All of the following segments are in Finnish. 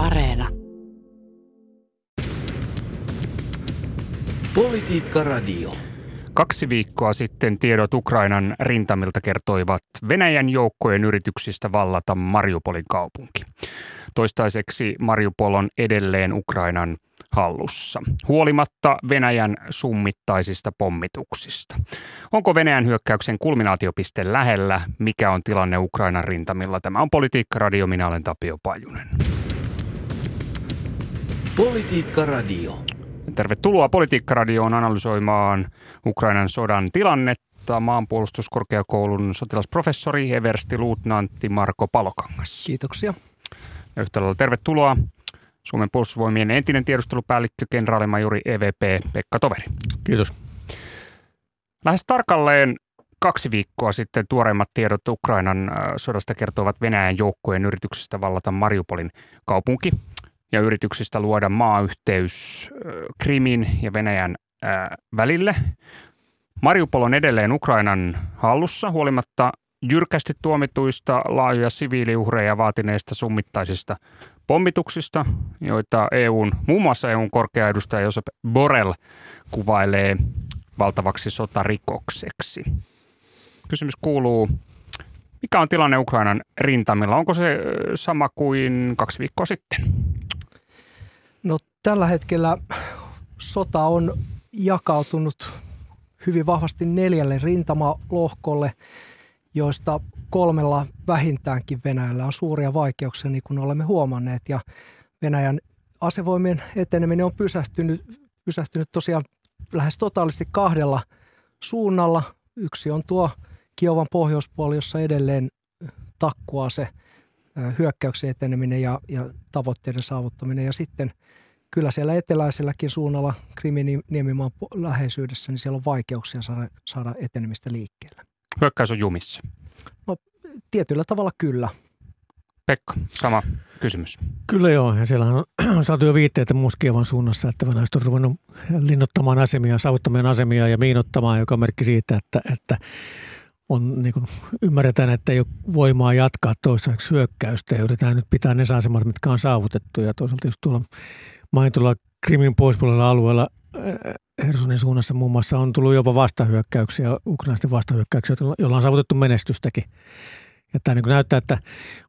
Areena. Politiikka Radio. Kaksi viikkoa sitten tiedot Ukrainan rintamilta kertoivat Venäjän joukkojen yrityksistä vallata Mariupolin kaupunki. Toistaiseksi Mariupol on edelleen Ukrainan hallussa, huolimatta Venäjän summittaisista pommituksista. Onko Venäjän hyökkäyksen kulminaatiopiste lähellä? Mikä on tilanne Ukrainan rintamilla? Tämä on Politiikka Radio, minä olen Tapio Pajunen. Politiikka Radio. Tervetuloa Politiikkaradioon analysoimaan Ukrainan sodan tilannetta. Maanpuolustuskorkeakoulun sotilasprofessori Eversti Luutnantti Marko Palokangas. Kiitoksia. Ja yhtä lailla tervetuloa Suomen puolustusvoimien entinen tiedustelupäällikkö, kenraalimajuri EVP Pekka Toveri. Kiitos. Lähes tarkalleen kaksi viikkoa sitten tuoreimmat tiedot Ukrainan sodasta kertovat Venäjän joukkojen yrityksistä vallata Mariupolin kaupunki ja yrityksistä luoda maayhteys Krimin ja Venäjän välille. Mariupol on edelleen Ukrainan hallussa huolimatta jyrkästi tuomituista laajoja siviiliuhreja vaatineista summittaisista pommituksista, joita EUn, muun muassa EUn korkea edustaja Josep Borrell kuvailee valtavaksi sotarikokseksi. Kysymys kuuluu, mikä on tilanne Ukrainan rintamilla? Onko se sama kuin kaksi viikkoa sitten? Tällä hetkellä sota on jakautunut hyvin vahvasti neljälle rintamalohkolle, joista kolmella vähintäänkin Venäjällä on suuria vaikeuksia, niin kuin olemme huomanneet. Ja Venäjän asevoimien eteneminen on pysähtynyt, pysähtynyt tosiaan lähes totaalisesti kahdella suunnalla. Yksi on tuo Kiovan pohjoispuoli, jossa edelleen takkuaa se hyökkäyksen eteneminen ja, ja tavoitteiden saavuttaminen. Ja sitten kyllä siellä eteläiselläkin suunnalla Krimin niemimaan läheisyydessä, niin siellä on vaikeuksia saada, saada etenemistä liikkeelle. Hyökkäys on jumissa. No, tietyllä tavalla kyllä. Pekka, sama kysymys. Kyllä joo, ja siellä on, on saatu jo viitteitä Muskievan suunnassa, että venäläiset on ruvennut linnoittamaan asemia, saavuttamaan asemia ja miinottamaan, joka on merkki siitä, että, että on, niin kuin, ymmärretään, että ei ole voimaa jatkaa toistaiseksi hyökkäystä ja yritetään nyt pitää ne asemat, mitkä on saavutettu. Ja toisaalta just tuolla mainitulla Krimin poispuolella alueella Hersonin suunnassa muun muassa on tullut jopa vastahyökkäyksiä, ukrainaisten vastahyökkäyksiä, joilla on saavutettu menestystäkin. Ja tämä niin näyttää, että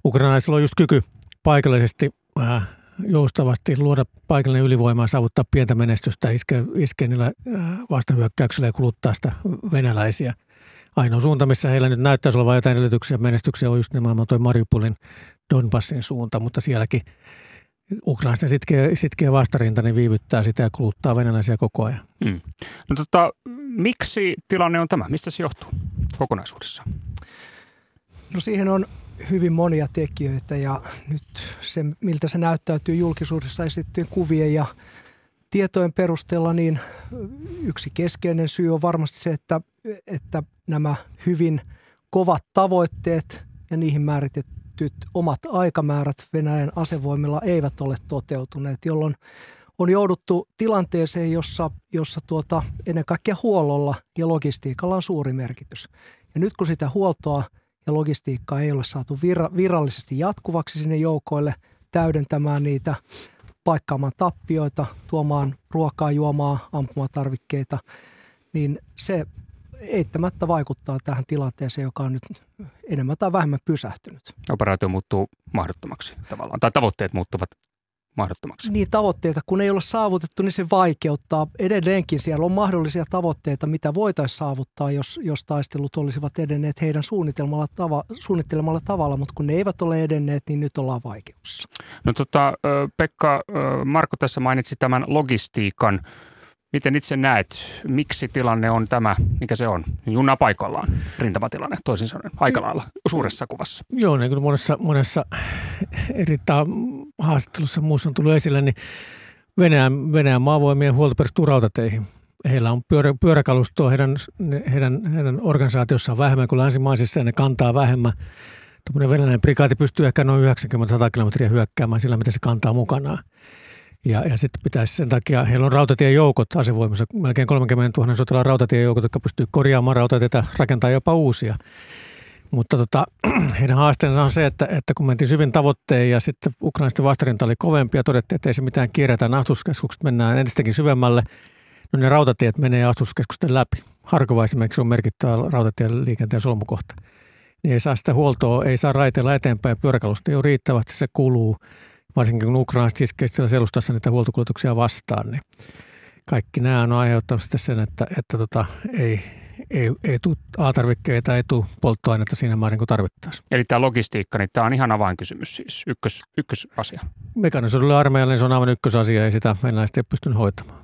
ukrainaisilla on just kyky paikallisesti äh, joustavasti luoda paikallinen ylivoima ja saavuttaa pientä menestystä, iskeä, iskeä niillä äh, vastahyökkäyksillä ja kuluttaa sitä venäläisiä. Ainoa suunta, missä heillä nyt näyttäisi olevan jotain edellytyksiä menestyksiä, on just nimenomaan tuo Mariupolin Donbassin suunta, mutta sielläkin Ukrainaisten sitkeä, sitkeä vastarinta niin viivyttää sitä ja kuluttaa venäläisiä koko ajan. Mm. No tota, miksi tilanne on tämä? Mistä se johtuu kokonaisuudessa? No siihen on hyvin monia tekijöitä ja nyt se, miltä se näyttäytyy julkisuudessa esittyjen kuvien ja tietojen perusteella, niin yksi keskeinen syy on varmasti se, että, että nämä hyvin kovat tavoitteet ja niihin määritetty tietyt omat aikamäärät Venäjän asevoimilla eivät ole toteutuneet, jolloin on jouduttu tilanteeseen, jossa, jossa tuota, ennen kaikkea huollolla ja logistiikalla on suuri merkitys. Ja nyt kun sitä huoltoa ja logistiikkaa ei ole saatu vir- virallisesti jatkuvaksi sinne joukoille, täydentämään niitä, paikkaamaan tappioita, tuomaan ruokaa, juomaa, ampumatarvikkeita, niin se eittämättä vaikuttaa tähän tilanteeseen, joka on nyt enemmän tai vähemmän pysähtynyt. Operaatio muuttuu mahdottomaksi tavallaan, tai tavoitteet muuttuvat mahdottomaksi. Niin tavoitteita, kun ei ole saavutettu, niin se vaikeuttaa. Edelleenkin siellä on mahdollisia tavoitteita, mitä voitaisiin saavuttaa, jos, jos taistelut olisivat edenneet heidän suunnitelmalla, tava, suunnittelemalla tavalla, mutta kun ne eivät ole edenneet, niin nyt ollaan vaikeuksissa. No tota, Pekka, Marko tässä mainitsi tämän logistiikan Miten itse näet, miksi tilanne on tämä, mikä se on? Junna paikallaan, rintamatilanne toisin sanoen, aika lailla suuressa kuvassa. Joo, niin kuin monessa, monessa eri haastattelussa muussa on tullut esille, niin Venäjän, Venäjän maavoimien huolto perustuu rautateihin. Heillä on pyörä, pyöräkalustoa heidän, heidän, heidän organisaatiossaan vähemmän kuin länsimaisissa ja ne kantaa vähemmän. Tuommoinen venäläinen prikaati pystyy ehkä noin 90-100 kilometriä hyökkäämään sillä, mitä se kantaa mukanaan. Ja, ja sitten pitäisi sen takia, heillä on rautatiejoukot asevoimassa, melkein 30 000 sotilaan rautatiejoukot, jotka pystyy korjaamaan rautatietä, rakentaa jopa uusia. Mutta tota, heidän haasteensa on se, että, että kun mentiin syvin tavoitteen ja sitten ukrainalaisten vastarinta oli kovempi ja todettiin, että ei se mitään kierrätä, asutuskeskukset mennään entistäkin syvemmälle. No ne rautatiet menee asutuskeskusten läpi. Harkova esimerkiksi on merkittävä rautatien liikenteen solmukohta. Niin ei saa sitä huoltoa, ei saa raiteilla eteenpäin, pyöräkalusta ei ole riittävästi, se kuluu. Varsinkin kun ukrainalaiset iskee siellä selustassa niitä huoltokuljetuksia vastaan, niin kaikki nämä on aiheuttanut sitten sen, että, että tota, ei, ei, ei tule A-tarvikkeita, ei tule polttoainetta siinä määrin kuin tarvittaisiin. Eli tämä logistiikka, niin tämä on ihan avainkysymys siis, ykkös, ykkösasia. Mekanisoidulle armeijalle niin se on aivan ykkösasia ja sitä venäläiset ei pystynyt hoitamaan.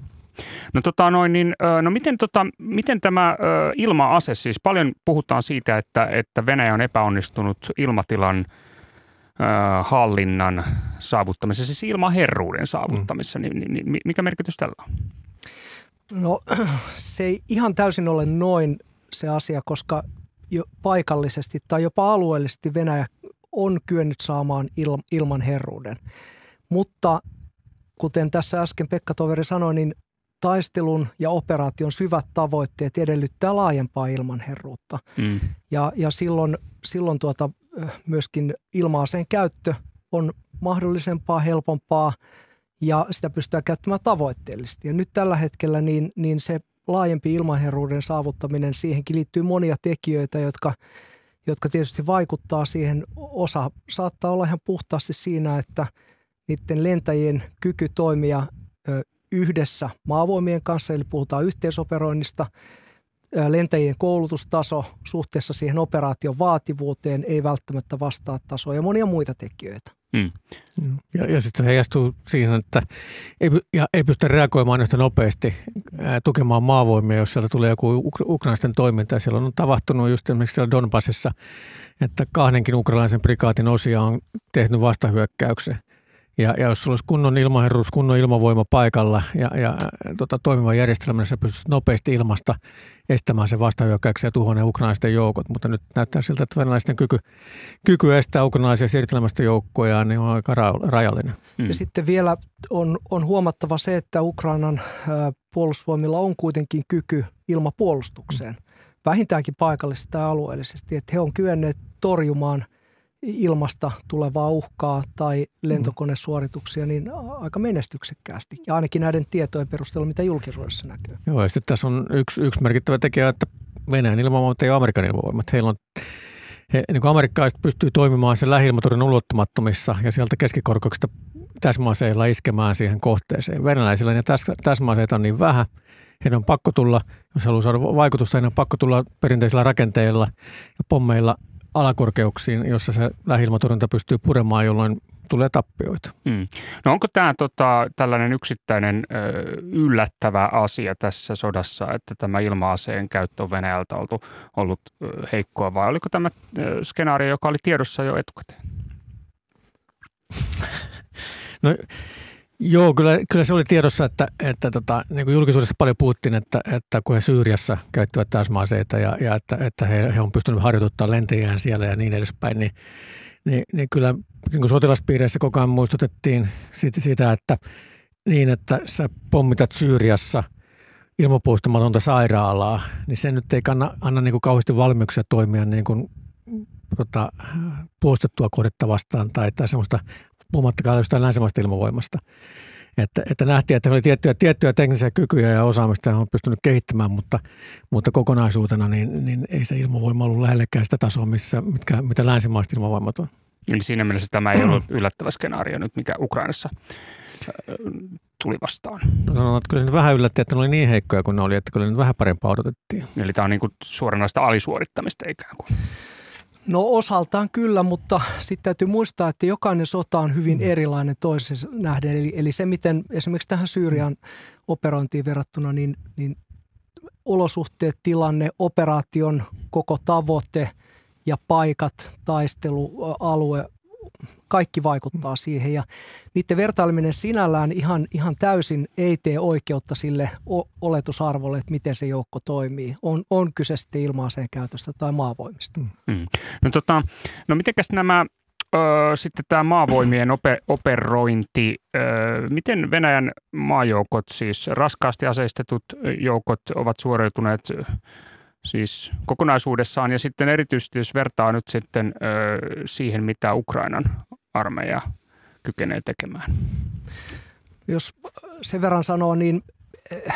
No, tota, noin, niin, no miten, tota, miten tämä ilma-ase, siis paljon puhutaan siitä, että, että Venäjä on epäonnistunut ilmatilan hallinnan saavuttamisessa, siis ilmaherruuden saavuttamisessa, mm. niin, niin, niin mikä merkitys tällä on? No se ei ihan täysin ole noin se asia, koska jo paikallisesti tai jopa alueellisesti Venäjä on kyennyt saamaan il, ilman herruuden. Mutta kuten tässä äsken Pekka Toveri sanoi, niin taistelun ja operaation syvät tavoitteet edellyttää laajempaa ilmanherruutta. Mm. Ja, ja silloin, silloin tuota, myöskin ilmaaseen käyttö on mahdollisempaa, helpompaa – ja sitä pystytään käyttämään tavoitteellisesti. Ja nyt tällä hetkellä niin, niin se laajempi ilmaherruuden saavuttaminen, siihenkin liittyy monia tekijöitä, jotka, jotka tietysti vaikuttaa siihen. Osa saattaa olla ihan puhtaasti siinä, että niiden lentäjien kyky toimia yhdessä maavoimien kanssa, eli puhutaan yhteisoperoinnista, lentäjien koulutustaso suhteessa siihen operaation vaativuuteen ei välttämättä vastaa tasoa ja monia muita tekijöitä. Mm. Ja, ja sitten se heijastuu siihen, että ei, ja ei pysty reagoimaan yhtä nopeasti ää, tukemaan maavoimia, jos sieltä tulee joku uk- ukrainaisten toiminta. Siellä on tapahtunut just esimerkiksi siellä Donbassissa, että kahdenkin ukrainaisen prikaatin osia on tehnyt vastahyökkäyksen. Ja, ja jos sulla olisi kunnon ilmaherruus, kunnon ilmavoima paikalla ja, ja tota, toimiva järjestelmä, niin sä pystyt nopeasti ilmasta estämään sen vastahyökkäyksen ja tuhoamaan ukrainaisten joukot. Mutta nyt näyttää siltä, että venäläisten kyky, kyky estää ukrainaisia siirtelemästä joukkoja niin on aika rajallinen. Mm. Ja sitten vielä on, on huomattava se, että Ukrainan puolustusvoimilla on kuitenkin kyky ilmapuolustukseen. Mm. Vähintäänkin paikallisesti tai alueellisesti, että he on kyenneet torjumaan – ilmasta tulevaa uhkaa tai lentokonesuorituksia niin aika menestyksekkäästi. Ja ainakin näiden tietojen perusteella, mitä julkisuudessa näkyy. Joo, ja sitten tässä on yksi, yksi merkittävä tekijä, että Venäjän ilmavoimat ei ole Amerikan ilmavoimat. Heillä on he, niin kuin amerikkalaiset pystyy toimimaan sen lähi ulottumattomissa ja sieltä keskikorkeuksista täsmäaseilla iskemään siihen kohteeseen. Venäläisillä ne täs, täsmäaseita on niin vähän, heidän on pakko tulla, jos haluaa saada vaikutusta, heidän on pakko tulla perinteisillä rakenteilla ja pommeilla alakorkeuksiin, jossa se lähilmatorjunta pystyy puremaan, jolloin tulee tappioita. Mm. No onko tämä tota, tällainen yksittäinen ö, yllättävä asia tässä sodassa, että tämä ilma-aseen käyttö on Venäjältä ollut, ollut ö, heikkoa vai oliko tämä ö, skenaario, joka oli tiedossa jo etukäteen? No Joo, kyllä, kyllä se oli tiedossa, että, että tota, niin kuin julkisuudessa paljon puhuttiin, että, että kun he Syyriassa käyttivät täsmäaseita ja, ja että, että he, he on pystynyt harjoituttamaan lentäjään siellä ja niin edespäin, niin, niin, niin kyllä niin kuin sotilaspiireissä koko ajan muistutettiin siitä, siitä, että niin, että sä pommitat Syyriassa ilmapuistamatonta sairaalaa, niin se nyt ei kanna, anna niin kuin kauheasti valmiuksia toimia niin kuin, tota, puostettua kohdetta vastaan tai, tai semmoista puhumattakaan jostain länsimaista ilmavoimasta. Että, että nähtiin, että oli tiettyjä, tiettyjä teknisiä kykyjä ja osaamista on pystynyt kehittämään, mutta, mutta kokonaisuutena niin, niin ei se ilmavoima ollut lähellekään sitä tasoa, missä, mitkä, mitä länsimaiset ilmavoimat on. Eli siinä mielessä tämä ei ollut yllättävä skenaario nyt, mikä Ukrainassa tuli vastaan. No sanon, että kyllä se vähän yllätti, että ne oli niin heikkoja kuin ne oli, että kyllä ne vähän parempaa odotettiin. Eli tämä on niin kuin suoranaista alisuorittamista ikään kuin. No osaltaan kyllä, mutta sitten täytyy muistaa, että jokainen sota on hyvin mm. erilainen toisessa nähden. Eli, eli se, miten esimerkiksi tähän Syyrian operointiin verrattuna, niin, niin olosuhteet, tilanne, operaation koko tavoite ja paikat, taistelualue kaikki vaikuttaa siihen ja niiden vertaileminen sinällään ihan, ihan täysin ei tee oikeutta sille oletusarvolle, että miten se joukko toimii. On, on kyse sitten ilmaaseen käytöstä tai maavoimista. Mm. No, tota, no mitenkäs nämä sitten tämä maavoimien ope, operointi, miten Venäjän maajoukot, siis raskaasti aseistetut joukot, ovat suoriutuneet siis kokonaisuudessaan ja sitten erityisesti jos vertaa nyt sitten siihen, mitä Ukrainan armeija kykenee tekemään. Jos sen verran sanoo, niin eh,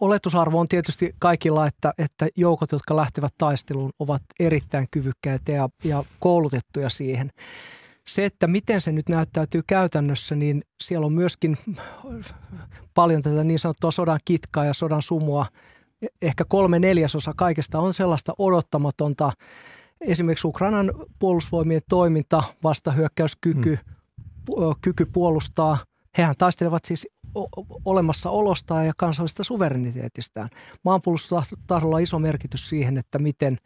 oletusarvo on tietysti kaikilla, että, että joukot, jotka lähtevät taisteluun, ovat erittäin kyvykkäitä ja, ja koulutettuja siihen. Se, että miten se nyt näyttäytyy käytännössä, niin siellä on myöskin paljon tätä niin sanottua sodan kitkaa ja sodan sumua. Ehkä kolme neljäsosa kaikesta on sellaista odottamatonta. Esimerkiksi Ukrainan puolustusvoimien toiminta, vastahyökkäyskyky, mm. kyky puolustaa. Hehän taistelevat siis olemassaolostaan ja kansallista suvereniteetistään. Maanpuolustustahdolla on iso merkitys siihen, että miten,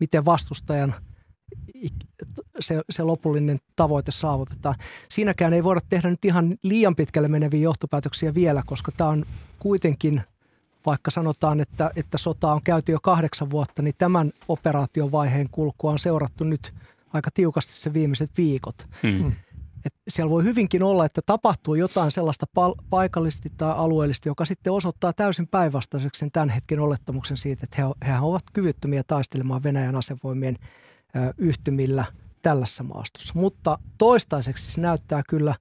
miten vastustajan se, se lopullinen tavoite saavutetaan. Siinäkään ei voida tehdä nyt ihan liian pitkälle meneviä johtopäätöksiä vielä, koska tämä on kuitenkin, vaikka sanotaan, että, että sota on käyty jo kahdeksan vuotta, niin tämän operaation vaiheen kulkua on seurattu nyt aika tiukasti se viimeiset viikot. Hmm. Et siellä voi hyvinkin olla, että tapahtuu jotain sellaista pal- paikallisesti tai alueellisesti, joka sitten osoittaa täysin päinvastaiseksi sen tämän hetken olettamuksen siitä, että he, hehän ovat kyvyttömiä taistelemaan Venäjän asevoimien ö, yhtymillä tällässä maastossa. Mutta toistaiseksi se näyttää kyllä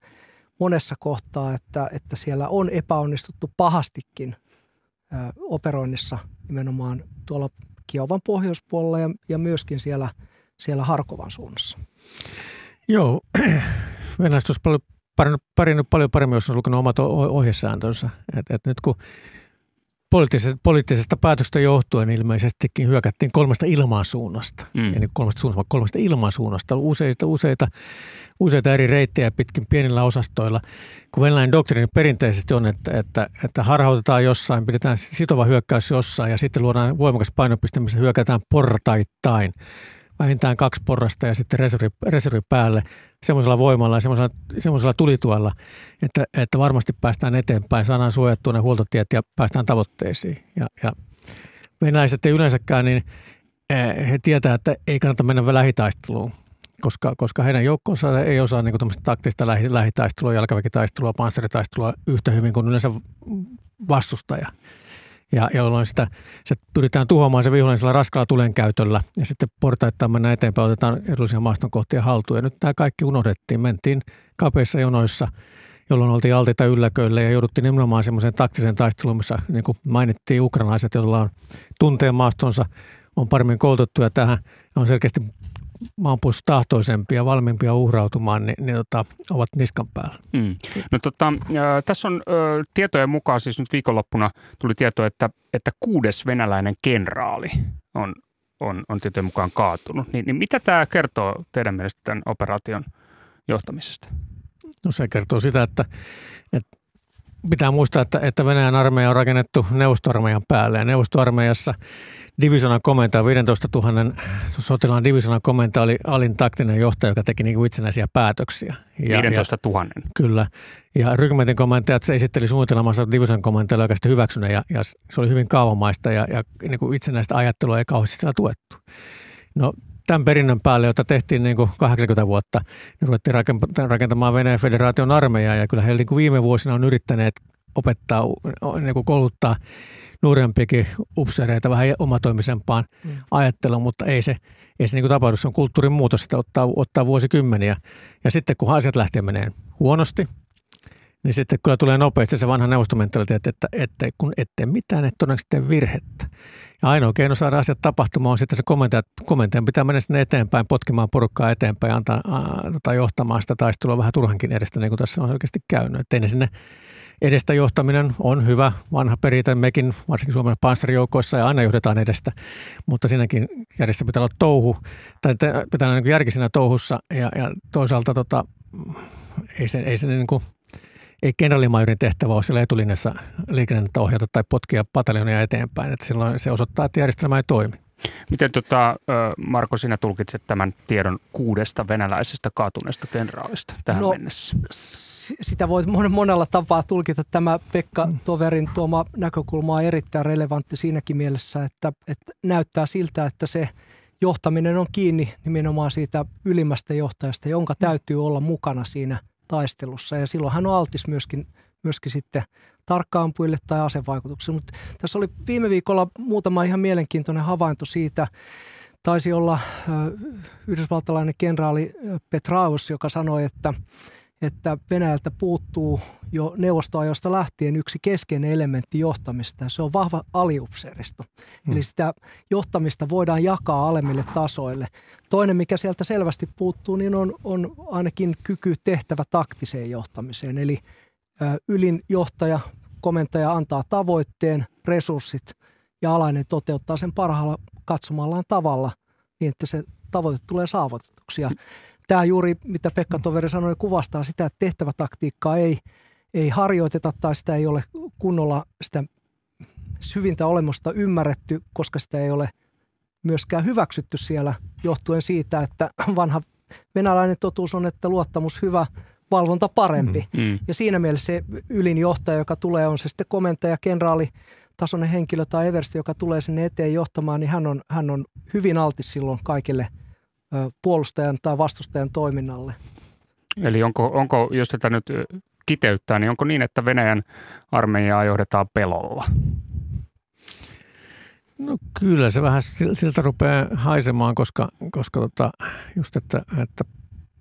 monessa kohtaa, että, että siellä on epäonnistuttu pahastikin operoinnissa nimenomaan tuolla Kiovan pohjoispuolella ja, ja myöskin siellä, siellä Harkovan suunnassa. Joo, venäläiset olisi paljon, paljon paremmin, jos olisi lukenut omat ohjesääntönsä. Et, et nyt kun poliittisesta, poliittisesta päätöstä johtuen ilmeisestikin hyökättiin kolmesta ilmansuunnasta. Mm. Ei kolmesta suunnasta, vaan kolmesta ilmansuunnasta. Useita, useita, useita eri reittejä pitkin pienillä osastoilla. Kun venäläinen doktriini perinteisesti on, että, että, että harhautetaan jossain, pidetään sitova hyökkäys jossain ja sitten luodaan voimakas painopiste, missä hyökätään portaittain vähintään kaksi porrasta ja sitten reservi, reservi päälle semmoisella voimalla ja semmoisella, semmoisella tulituella, että, että varmasti päästään eteenpäin, saadaan suojattua ne huoltotiet ja päästään tavoitteisiin. Ja, ja venäläiset ei yleensäkään, niin eh, he tietää, että ei kannata mennä lähitaisteluun, koska, koska heidän joukkonsa ei osaa niin taktista lähi, lähitaistelua, jalkaväkitaistelua, panssaritaistelua yhtä hyvin kuin yleensä vastustaja ja jolloin sitä, se pyritään tuhoamaan se vihollinen sillä raskaalla tulen käytöllä. Ja sitten portaittain mennä eteenpäin, otetaan edullisia maastonkohtia haltuun. Ja nyt tämä kaikki unohdettiin, mentiin kapeissa jonoissa, jolloin oltiin altita ylläköille ja jouduttiin nimenomaan semmoiseen taktiseen taisteluun, missä niin kuin mainittiin ukrainalaiset, joilla on tunteen maastonsa, on paremmin koulutettuja tähän. On selkeästi maanpuolustustahtoisempia, valmiimpia uhrautumaan, niin, niin tota, ovat niskan päällä. Mm. No, tota, äh, tässä on äh, tietojen mukaan, siis nyt viikonloppuna tuli tieto, että, että kuudes venäläinen kenraali on, on, on tietojen mukaan kaatunut. Niin, niin mitä tämä kertoo teidän mielestä tämän operaation johtamisesta? No se kertoo sitä, että, että pitää muistaa, että, että Venäjän armeija on rakennettu neuvostoarmeijan päälle ja neuvostoarmeijassa – divisionan komentaja, 15 000 sotilaan divisionan komentaja oli alin taktinen johtaja, joka teki niin itsenäisiä päätöksiä. Ja, 15 000. Ja, kyllä. Ja rykmentin komentajat esitteli suunnitelmansa divisionan komentajalle, joka sitten hyväksynyt ja, ja se oli hyvin kaavamaista ja, ja niin kuin itsenäistä ajattelua ei kauheasti siellä tuettu. No tämän perinnön päälle, jota tehtiin niin kuin 80 vuotta, niin ruvettiin rakentamaan Venäjän federaation armeijaa ja kyllä he niin kuin viime vuosina on yrittäneet opettaa, niin kuin kouluttaa nuorempiakin upseereita vähän omatoimisempaan mm. ajatteluun, mutta ei se, ei se niin kuin tapahdu. Se on kulttuurin muutos, että ottaa, ottaa vuosikymmeniä. Ja sitten kun asiat lähtee meneen huonosti, niin sitten kyllä tulee nopeasti se vanha neuvostomentaliteetti, että, että kun ette mitään, et todennäköisesti virhettä. Ja ainoa keino saada asiat tapahtumaan on sitten se komentaja, komentajan pitää mennä sinne eteenpäin, potkimaan porukkaa eteenpäin ja antaa, ää, tota, johtamaan sitä taistelua vähän turhankin edestä, niin kuin tässä on oikeasti käynyt. Että ne sinne edestä johtaminen on hyvä vanha perintö. Mekin varsinkin Suomen panssarijoukoissa ja aina johdetaan edestä, mutta siinäkin järjestä pitää olla touhu, tai pitää olla niin järki siinä touhussa ja, ja toisaalta tota, ei se, ei se niin kuin, ei kenraalimajorin tehtävä ole siellä etulinjassa liikennettä ohjata tai potkia pataljonia eteenpäin. Että silloin se osoittaa, että järjestelmä ei toimi. Miten tota, Marko, sinä tulkitset tämän tiedon kuudesta venäläisestä kaatuneesta kenraalista tähän no, mennessä? Sitä voi monella tapaa tulkita. Tämä Pekka mm. Toverin tuoma näkökulma on erittäin relevantti siinäkin mielessä, että, että näyttää siltä, että se johtaminen on kiinni nimenomaan siitä ylimmästä johtajasta, jonka täytyy olla mukana siinä taistelussa. Ja silloin hän on altis myöskin, myöskin sitten tarkkaampujille tai asevaikutuksille. Mutta tässä oli viime viikolla muutama ihan mielenkiintoinen havainto siitä, taisi olla yhdysvaltalainen kenraali Petraus, joka sanoi, että, että Venäjältä puuttuu jo neuvostoajoista lähtien yksi keskeinen elementti johtamista, ja se on vahva aliupseeristo. Hmm. Eli sitä johtamista voidaan jakaa alemmille tasoille. Toinen, mikä sieltä selvästi puuttuu, niin on, on ainakin kyky tehtävä taktiseen johtamiseen. Eli ä, ylin johtaja, komentaja antaa tavoitteen, resurssit ja alainen toteuttaa sen parhaalla katsomallaan tavalla niin, että se tavoite tulee saavutetuksi. Ja tämä juuri, mitä Pekka Toveri sanoi, kuvastaa sitä, että tehtävätaktiikkaa ei, ei harjoiteta tai sitä ei ole kunnolla sitä syvintä olemusta ymmärretty, koska sitä ei ole myöskään hyväksytty siellä johtuen siitä, että vanha venäläinen totuus on, että luottamus hyvä, valvonta parempi. Mm, mm. Ja siinä mielessä se ylin johtaja, joka tulee, on se sitten komentaja, kenraali, tasoinen henkilö tai eversti, joka tulee sinne eteen johtamaan, niin hän on, hän on hyvin altis silloin kaikille puolustajan tai vastustajan toiminnalle. Eli onko, onko, jos tätä nyt kiteyttää, niin onko niin, että Venäjän armeijaa johdetaan pelolla? No kyllä se vähän siltä rupeaa haisemaan, koska, koska tota, just että, että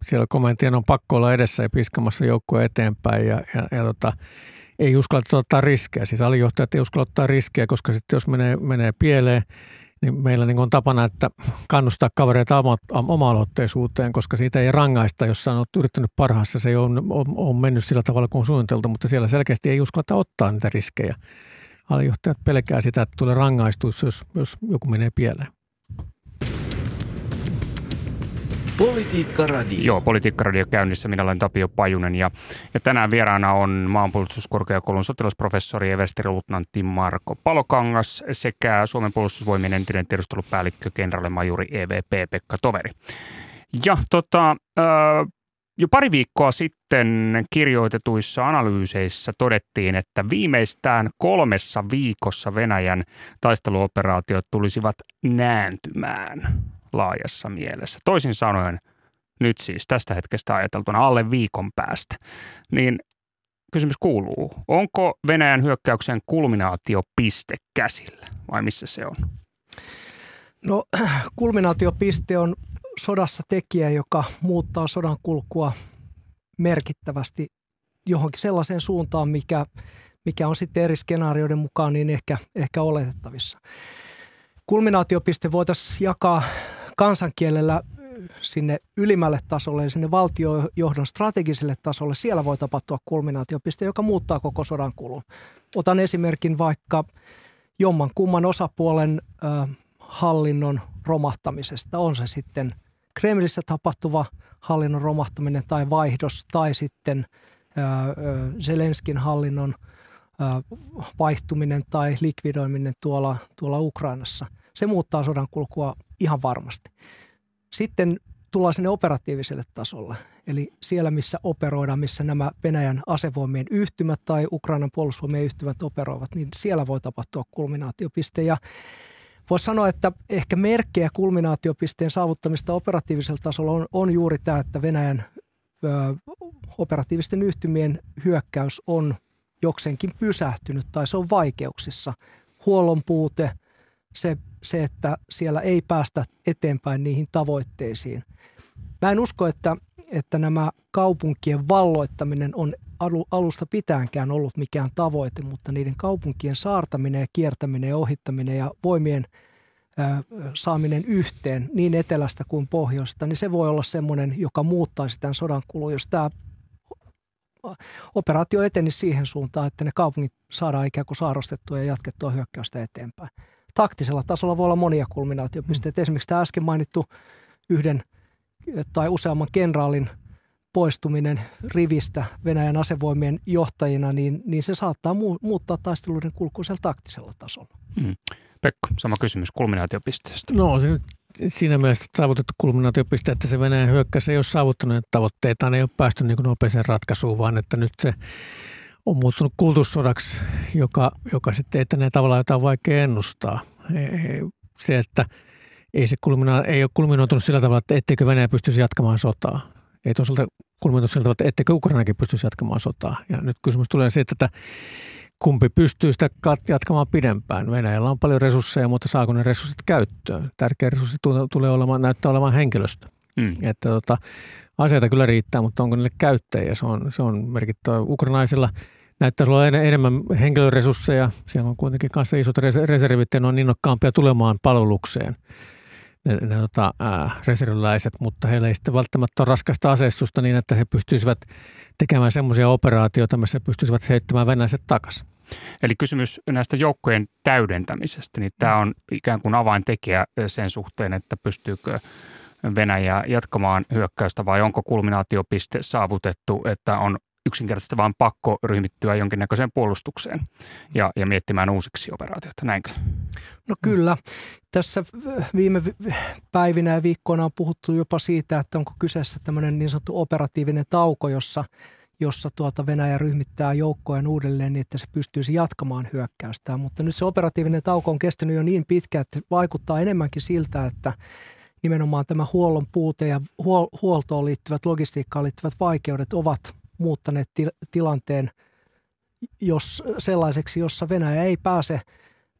siellä kommentien on pakko olla edessä ja piskamassa joukkoa eteenpäin ja, ja, ja tota, ei uskalla ottaa riskejä. Siis alijohtajat ei uskalla ottaa riskejä, koska sitten jos menee, menee pieleen, niin meillä niin on tapana, että kannustaa kavereita oma-aloitteisuuteen, koska siitä ei rangaista, jos oot yrittänyt parhaassa. Se ei ole, on, on mennyt sillä tavalla kuin suunniteltu, mutta siellä selkeästi ei uskalla ottaa niitä riskejä. Alijohtajat pelkää sitä, että tulee rangaistus, jos, jos joku menee pieleen. Politiikka Radio. Joo, Politiikka Radio käynnissä. Minä olen Tapio Pajunen ja, ja tänään vieraana on maanpuolustuskorkeakoulun sotilasprofessori ja Luutnantti Marko Palokangas sekä Suomen puolustusvoimien entinen tiedustelupäällikkö kenraali-majuri EVP Pekka Toveri. Ja tota, jo pari viikkoa sitten kirjoitetuissa analyyseissä todettiin, että viimeistään kolmessa viikossa Venäjän taisteluoperaatiot tulisivat nääntymään laajassa mielessä. Toisin sanoen, nyt siis tästä hetkestä ajateltuna alle viikon päästä, niin kysymys kuuluu, onko Venäjän hyökkäyksen kulminaatiopiste käsillä vai missä se on? No kulminaatiopiste on sodassa tekijä, joka muuttaa sodan kulkua merkittävästi johonkin sellaiseen suuntaan, mikä, mikä on sitten eri skenaarioiden mukaan niin ehkä, ehkä oletettavissa. Kulminaatiopiste voitaisiin jakaa kansankielellä sinne ylimmälle tasolle sinne valtiojohdon strategiselle tasolle, siellä voi tapahtua kulminaatiopiste, joka muuttaa koko sodan kulun. Otan esimerkin vaikka jomman kumman osapuolen äh, hallinnon romahtamisesta. On se sitten Kremlissä tapahtuva hallinnon romahtaminen tai vaihdos tai sitten äh, Zelenskin hallinnon vaihtuminen tai likvidoiminen tuolla, tuolla Ukrainassa. Se muuttaa sodan kulkua ihan varmasti. Sitten tullaan sinne operatiiviselle tasolle, eli siellä missä operoidaan, missä nämä Venäjän asevoimien yhtymät tai Ukrainan puolustusvoimien yhtymät operoivat, niin siellä voi tapahtua kulminaatiopiste. Ja voisi sanoa, että ehkä merkkejä kulminaatiopisteen saavuttamista operatiivisella tasolla on, on juuri tämä, että Venäjän ö, operatiivisten yhtymien hyökkäys on jokseenkin pysähtynyt tai se on vaikeuksissa. Huollon puute, se se, että siellä ei päästä eteenpäin niihin tavoitteisiin. Mä en usko, että, että nämä kaupunkien valloittaminen on alusta pitäänkään ollut mikään tavoite, mutta niiden kaupunkien saartaminen ja kiertäminen ja ohittaminen ja voimien saaminen yhteen niin etelästä kuin pohjoista, niin se voi olla semmoinen, joka muuttaisi tämän sodan kulun, jos tämä operaatio eteni siihen suuntaan, että ne kaupungit saadaan ikään kuin saarostettua ja jatkettua hyökkäystä eteenpäin taktisella tasolla voi olla monia kulminaatiopisteitä. Mm. Esimerkiksi tämä äsken mainittu yhden tai useamman kenraalin poistuminen rivistä Venäjän asevoimien johtajina, niin, niin se saattaa mu- muuttaa taisteluiden kulkuisella taktisella tasolla. Mm. Pekka, sama kysymys kulminaatiopisteestä. No se nyt siinä mielessä saavutettu kulminaatiopiste, että se Venäjän hyökkäys ei ole saavuttanut tavoitteita, ne ei ole päästy niin nopeeseen ratkaisuun, vaan että nyt se on muuttunut kultussodaksi, joka, joka sitten etenee tavallaan jotain vaikea ennustaa. Se, että ei se kulmina, ei ole kulminoitunut sillä tavalla, että etteikö Venäjä pystyisi jatkamaan sotaa. Ei toisaalta kulmitus siltä, että etteikö Ukrainakin pystyisi jatkamaan sotaa. Ja nyt kysymys tulee siitä, että kumpi pystyy sitä jatkamaan pidempään. Venäjällä on paljon resursseja, mutta saako ne resurssit käyttöön? Tärkeä resurssi tulee olemaan, näyttää olevan henkilöstö. Mm. Että tota, aseita kyllä riittää, mutta onko niille käyttäjiä? Se on, se on merkittävä. Ukrainaisilla näyttää olla enemmän henkilöresursseja. Siellä on kuitenkin kanssa isot reservit ja ne on innokkaampia tulemaan palvelukseen ne, ne tota, ää, reserviläiset, mutta heillä ei sitten välttämättä ole raskasta aseistusta niin, että he pystyisivät tekemään semmoisia operaatioita, missä he pystyisivät heittämään venäläiset takaisin. Eli kysymys näistä joukkojen täydentämisestä, niin tämä on ikään kuin avaintekijä sen suhteen, että pystyykö Venäjä jatkamaan hyökkäystä vai onko kulminaatiopiste saavutettu, että on yksinkertaisesti vain pakko ryhmittyä jonkinnäköiseen puolustukseen ja, ja miettimään uusiksi operaatioita, näinkö? No kyllä. Tässä viime päivinä ja viikkoina on puhuttu jopa siitä, että onko kyseessä tämmöinen niin sanottu operatiivinen tauko, jossa jossa tuota Venäjä ryhmittää joukkojen uudelleen niin, että se pystyisi jatkamaan hyökkäystä. Mutta nyt se operatiivinen tauko on kestänyt jo niin pitkä, että vaikuttaa enemmänkin siltä, että nimenomaan tämä huollon puute ja huoltoon liittyvät, logistiikkaan liittyvät vaikeudet ovat muuttaneet tilanteen jos, sellaiseksi, jossa Venäjä ei pääse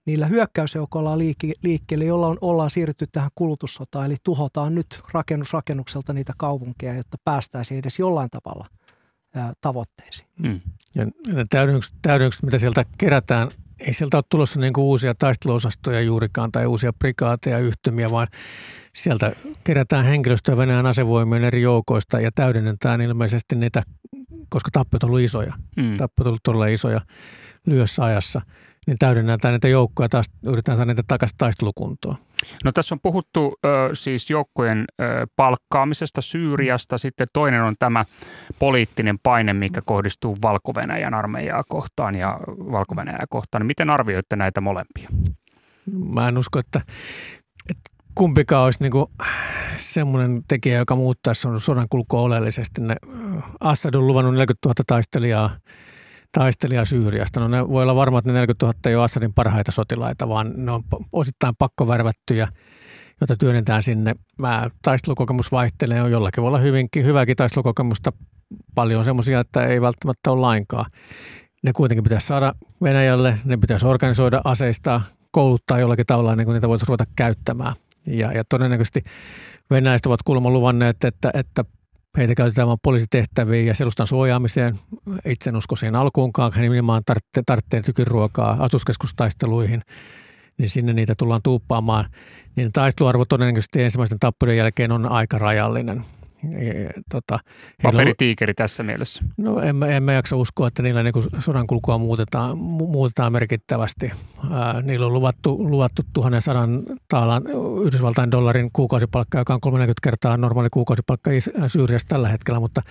niillä hyökkäysjoukoilla liikkeelle, jolla ollaan siirrytty tähän kulutussotaan. Eli tuhotaan nyt rakennusrakennukselta niitä kaupunkeja, jotta päästäisiin edes jollain tavalla tavoitteisiin. Mm. Ja ne täydennykset, täydennykset, mitä sieltä kerätään, ei sieltä ole tulossa niin kuin uusia taisteluosastoja juurikaan tai uusia prikaateja, yhtymiä, vaan sieltä kerätään henkilöstöä Venäjän asevoimien eri joukoista ja täydennetään ilmeisesti niitä, koska tappiot on ollut isoja. Mm. Tappiot on ollut todella isoja lyössä ajassa niin täydennetään näitä joukkoja taas yritetään saada niitä takaisin taistelukuntoon. No tässä on puhuttu ö, siis joukkojen ö, palkkaamisesta Syyriasta, sitten toinen on tämä poliittinen paine, mikä kohdistuu valko armeijaa kohtaan ja valko kohtaan. Miten arvioitte näitä molempia? Mä en usko, että kumpikaan olisi niin semmoinen tekijä, joka muuttaisi sodan kulkua oleellisesti. Ne, Assad on luvannut 40 000 taistelijaa taistelija Syyriasta. No ne voi olla varma, että ne 40 000 ei ole Assadin parhaita sotilaita, vaan ne on osittain pakkovärvättyjä, joita työnnetään sinne. Mä, taistelukokemus vaihtelee, on jollakin voi olla hyvinkin hyvääkin taistelukokemusta. Paljon semmoisia, että ei välttämättä ole lainkaan. Ne kuitenkin pitäisi saada Venäjälle, ne pitäisi organisoida aseista, kouluttaa jollakin tavalla, niin kuin niitä voitaisiin ruveta käyttämään. Ja, ja todennäköisesti venäläiset ovat kuulemma luvanneet, että, että Heitä käytetään vain poliisitehtäviin ja selustan suojaamiseen. Itse en usko siihen alkuunkaan. He nimenomaan tarvitsee, tarvitsee tykiruokaa asuskeskustaisteluihin, niin sinne niitä tullaan tuuppaamaan. Niin taisteluarvo todennäköisesti ensimmäisten tappujen jälkeen on aika rajallinen. Tota, Paperitiikeri tässä mielessä. No en, en mä jaksa uskoa, että niillä niin sodan kulkua muutetaan, muutetaan merkittävästi. Ää, niillä on luvattu, luvattu 1100 taalan Yhdysvaltain dollarin kuukausipalkka, joka on 30 kertaa normaali kuukausipalkka Syyriassa tällä hetkellä, mutta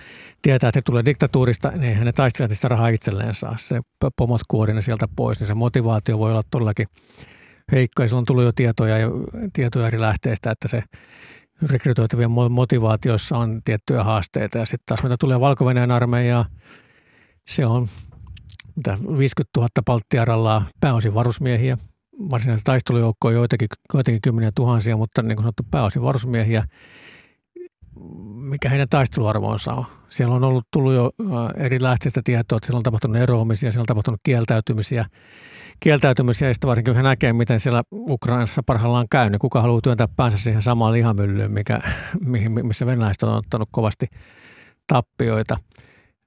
tietää, että he tulee diktatuurista, niin eihän ne taistelijat sitä rahaa itselleen saa. Se pomot kuori ne sieltä pois, niin se motivaatio voi olla todellakin heikko. Ja on tullut jo tietoja, tietoja eri lähteistä, että se rekrytoitavien motivaatioissa on tiettyjä haasteita. Ja sitten taas mitä tulee valko armeijaa, se on mitä, 50 000 palttiarallaa pääosin varusmiehiä. Varsinaisia taistelujoukkoja joitakin, joitakin kymmeniä tuhansia, mutta niin kuin sanottu pääosin varusmiehiä. Mikä heidän taisteluarvoonsa on? Siellä on ollut tullut jo eri lähteistä tietoa, että siellä on tapahtunut eroamisia, siellä on tapahtunut kieltäytymisiä kieltäytymisiä ja varsinkin kun näkee, miten siellä Ukrainassa parhaillaan käy, niin kuka haluaa työntää päänsä siihen samaan lihamyllyyn, mikä, missä venäläiset on ottanut kovasti tappioita.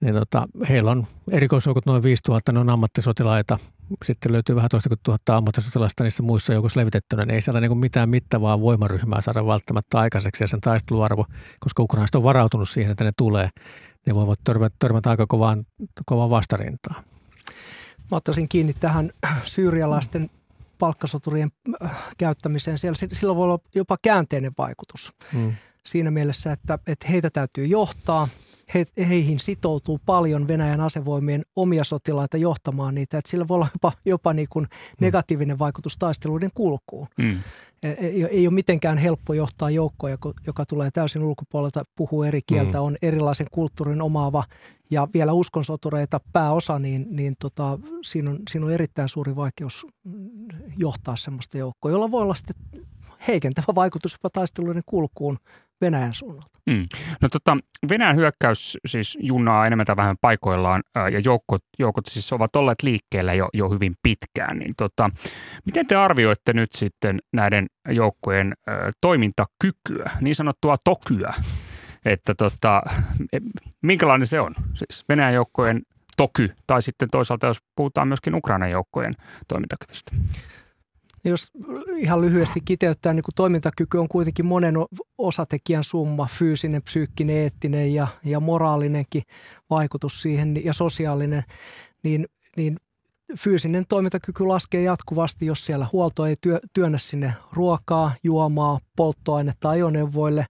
Niin tota, heillä on erikoisjoukot noin 5000, ne on ammattisotilaita. Sitten löytyy vähän toista kuin tuhatta ammattisotilasta niissä muissa joukossa levitettynä. Niin ei sieltä niin mitään mittavaa voimaryhmää saada välttämättä aikaiseksi ja sen taisteluarvo, koska ukrainaiset on varautunut siihen, että ne tulee. Ne voivat törmätä, törmätä aika kovaan, kovaan vastarintaan. Mä ottaisin kiinni tähän syyrialaisten palkkasoturien äh, käyttämiseen. Siellä, sillä voi olla jopa käänteinen vaikutus mm. siinä mielessä, että, että heitä täytyy johtaa. He, heihin sitoutuu paljon Venäjän asevoimien omia sotilaita johtamaan niitä. Että sillä voi olla jopa, jopa niin kuin mm. negatiivinen vaikutus taisteluiden kulkuun. Mm. Ei, ei ole mitenkään helppo johtaa joukkoa, joka tulee täysin ulkopuolelta, puhuu eri kieltä, mm. on erilaisen kulttuurin omaava ja vielä uskonsotureita pääosa, niin, niin tota, siinä, on, siinä on erittäin suuri vaikeus johtaa sellaista joukkoa, jolla voi olla sitten heikentävä vaikutus jopa taisteluiden kulkuun Venäjän suunnalta. Mm. No tota, Venäjän hyökkäys siis junnaa enemmän tai vähän paikoillaan ja joukot, joukot siis ovat olleet liikkeellä jo, jo hyvin pitkään. Niin tota, miten te arvioitte nyt sitten näiden joukkojen ää, toimintakykyä, niin sanottua tokyä, että tota, e, minkälainen se on? Siis Venäjän joukkojen toky tai sitten toisaalta jos puhutaan myöskin Ukrainan joukkojen toimintakyvystä. Jos ihan lyhyesti kiteyttää, niin kun toimintakyky on kuitenkin monen osatekijän summa, fyysinen, psyykkinen, eettinen ja, ja moraalinenkin vaikutus siihen ja sosiaalinen, niin, niin fyysinen toimintakyky laskee jatkuvasti, jos siellä huolto ei työ, työnnä sinne ruokaa, juomaa, polttoainetta ajoneuvoille.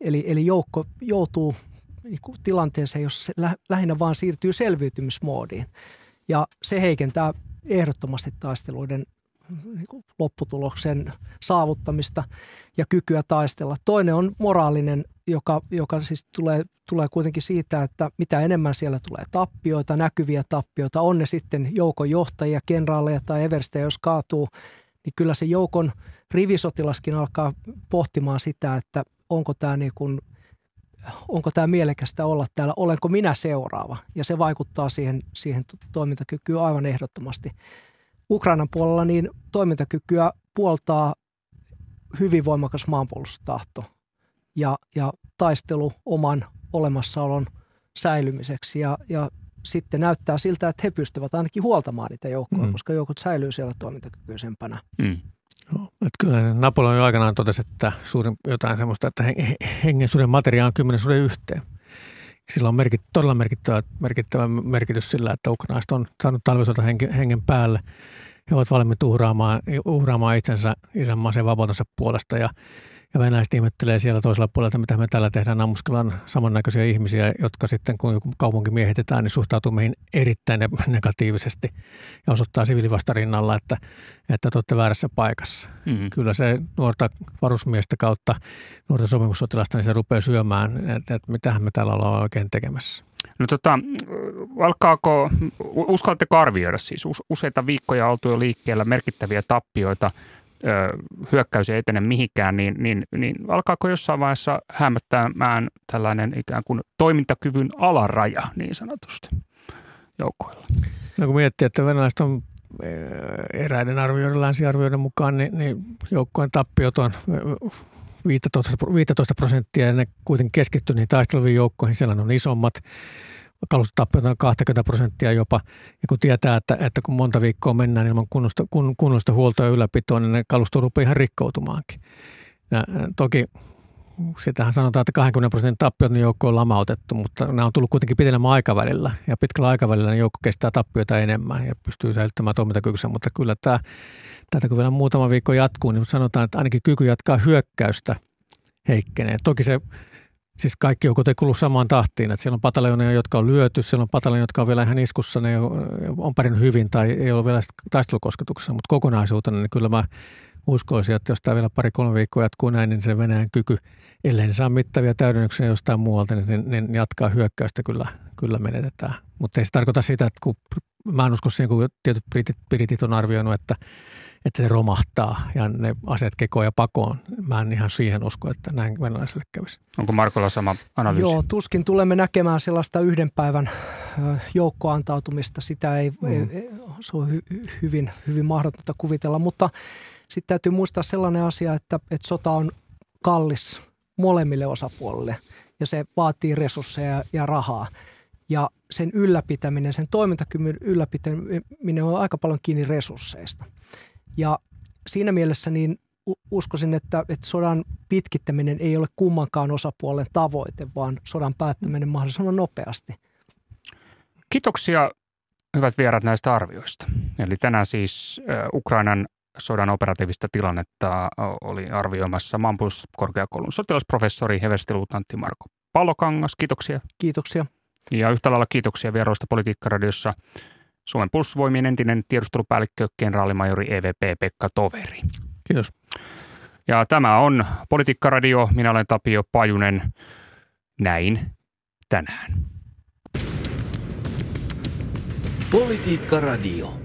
Eli, eli joukko joutuu niin kuin tilanteeseen, jossa se lähinnä vaan siirtyy selviytymismoodiin. Ja se heikentää ehdottomasti taisteluiden niin kuin lopputuloksen saavuttamista ja kykyä taistella. Toinen on moraalinen, joka, joka siis tulee, tulee kuitenkin siitä, että mitä enemmän siellä tulee tappioita, näkyviä tappioita, on ne sitten joukon johtajia, kenraaleja tai everstejä, jos kaatuu, niin kyllä se joukon rivisotilaskin alkaa pohtimaan sitä, että onko tämä niin kuin onko tämä mielekästä olla täällä, olenko minä seuraava. Ja se vaikuttaa siihen, siihen toimintakykyyn aivan ehdottomasti. Ukrainan puolella niin toimintakykyä puoltaa hyvin voimakas maanpuolustustahto ja, ja taistelu oman olemassaolon säilymiseksi. Ja, ja sitten näyttää siltä, että he pystyvät ainakin huoltamaan niitä joukkoja, mm. koska joukot säilyy siellä toimintakykyisempänä. Mm. No, että kyllä Napoleon jo aikanaan totesi, että suurin, jotain semmoista, että hengen suden materia on kymmenen suden yhteen. Sillä on merkit, todella merkittävä, merkittävä merkitys sillä, että ukrainaiset on saanut talvisota hengen, hengen päälle. He ovat valmiit uhraamaan, uhraamaan itsensä isänmaaseen vapautensa puolesta ja ja venäläiset ihmettelee siellä toisella puolella, että mitä me täällä tehdään, ammuskellaan samannäköisiä ihmisiä, jotka sitten kun joku kaupunki miehitetään, niin suhtautuu meihin erittäin negatiivisesti ja osoittaa siviilivastarinnalla, että, että te olette väärässä paikassa. Mm-hmm. Kyllä se nuorta varusmiestä kautta nuorta sopimussotilasta, niin se rupeaa syömään, että, että mitähän me täällä ollaan oikein tekemässä. No tota, alkaako, uskallatteko arvioida siis useita viikkoja oltu jo liikkeellä merkittäviä tappioita – hyökkäys ei etene mihinkään, niin, niin, niin alkaako jossain vaiheessa hämöttämään tällainen ikään kuin toimintakyvyn alaraja niin sanotusti joukkoilla? No kun miettii, että venäläiset on eräiden arvioiden, länsiarvioiden mukaan, niin, niin joukkojen tappiot on 15, 15 prosenttia ja ne kuitenkin keskittyy niihin taisteluviin joukkoihin. Siellä on isommat kalustotappiota 20 prosenttia jopa. Ja kun tietää, että, että kun monta viikkoa mennään ilman kunnosta, kun, kunnosta huoltoa ja ylläpitoa, niin ne kalusto rupeaa ihan rikkoutumaankin. Ja toki sitähän sanotaan, että 20 prosentin tappiot niin joukko on lamautettu, mutta nämä on tullut kuitenkin pitemmällä aikavälillä. Ja pitkällä aikavälillä niin joukko kestää tappioita enemmän ja pystyy säilyttämään toimintakykynsä. Mutta kyllä tämä, tätä kun vielä muutama viikko jatkuu, niin sanotaan, että ainakin kyky jatkaa hyökkäystä heikkenee. Toki se Siis kaikki joukot ei kulu samaan tahtiin, että siellä on pataljoneja, jotka on lyöty, siellä on pataljoneja, jotka on vielä ihan iskussa, ne on pärjännyt hyvin tai ei ole vielä taistelukosketuksessa, mutta kokonaisuutena niin kyllä mä uskoisin, että jos tämä vielä pari-kolme viikkoa jatkuu näin, niin se Venäjän kyky, ellei ne saa mittavia täydennyksiä jostain muualta, niin, niin jatkaa hyökkäystä kyllä, kyllä menetetään. Mutta ei se tarkoita sitä, että kun mä en usko siihen, kun tietyt britit, britit on arvioinut, että että se romahtaa ja ne aseet kekoon ja pakoon. Mä en ihan siihen usko, että näin venäläiselle kävisi. Onko Markolla sama analyysi? Joo, tuskin tulemme näkemään sellaista yhden päivän joukkoantautumista. Sitä ei, mm. ei se on hy, hyvin, hyvin mahdotonta kuvitella, mutta sitten täytyy muistaa sellainen asia, että, että sota on kallis molemmille osapuolille ja se vaatii resursseja ja rahaa. Ja sen ylläpitäminen, sen toimintakyvyn ylläpitäminen on aika paljon kiinni resursseista. Ja siinä mielessä niin uskoisin, että, että sodan pitkittäminen ei ole kummankaan osapuolen tavoite, vaan sodan päättäminen mahdollisimman nopeasti. Kiitoksia hyvät vierat näistä arvioista. Eli tänään siis Ukrainan sodan operatiivista tilannetta oli arvioimassa maanpuolustuskorkeakoulun sotilasprofessori Hevestiluutantti Marko Palokangas. Kiitoksia. Kiitoksia. Ja yhtä lailla kiitoksia vieroista Politiikkaradiossa Suomen puolustusvoimien entinen tiedustelupäällikkö, kenraalimajori EVP Pekka Toveri. Kiitos. Ja tämä on Politiikkaradio. Minä olen Tapio Pajunen. Näin tänään. Politiikkaradio.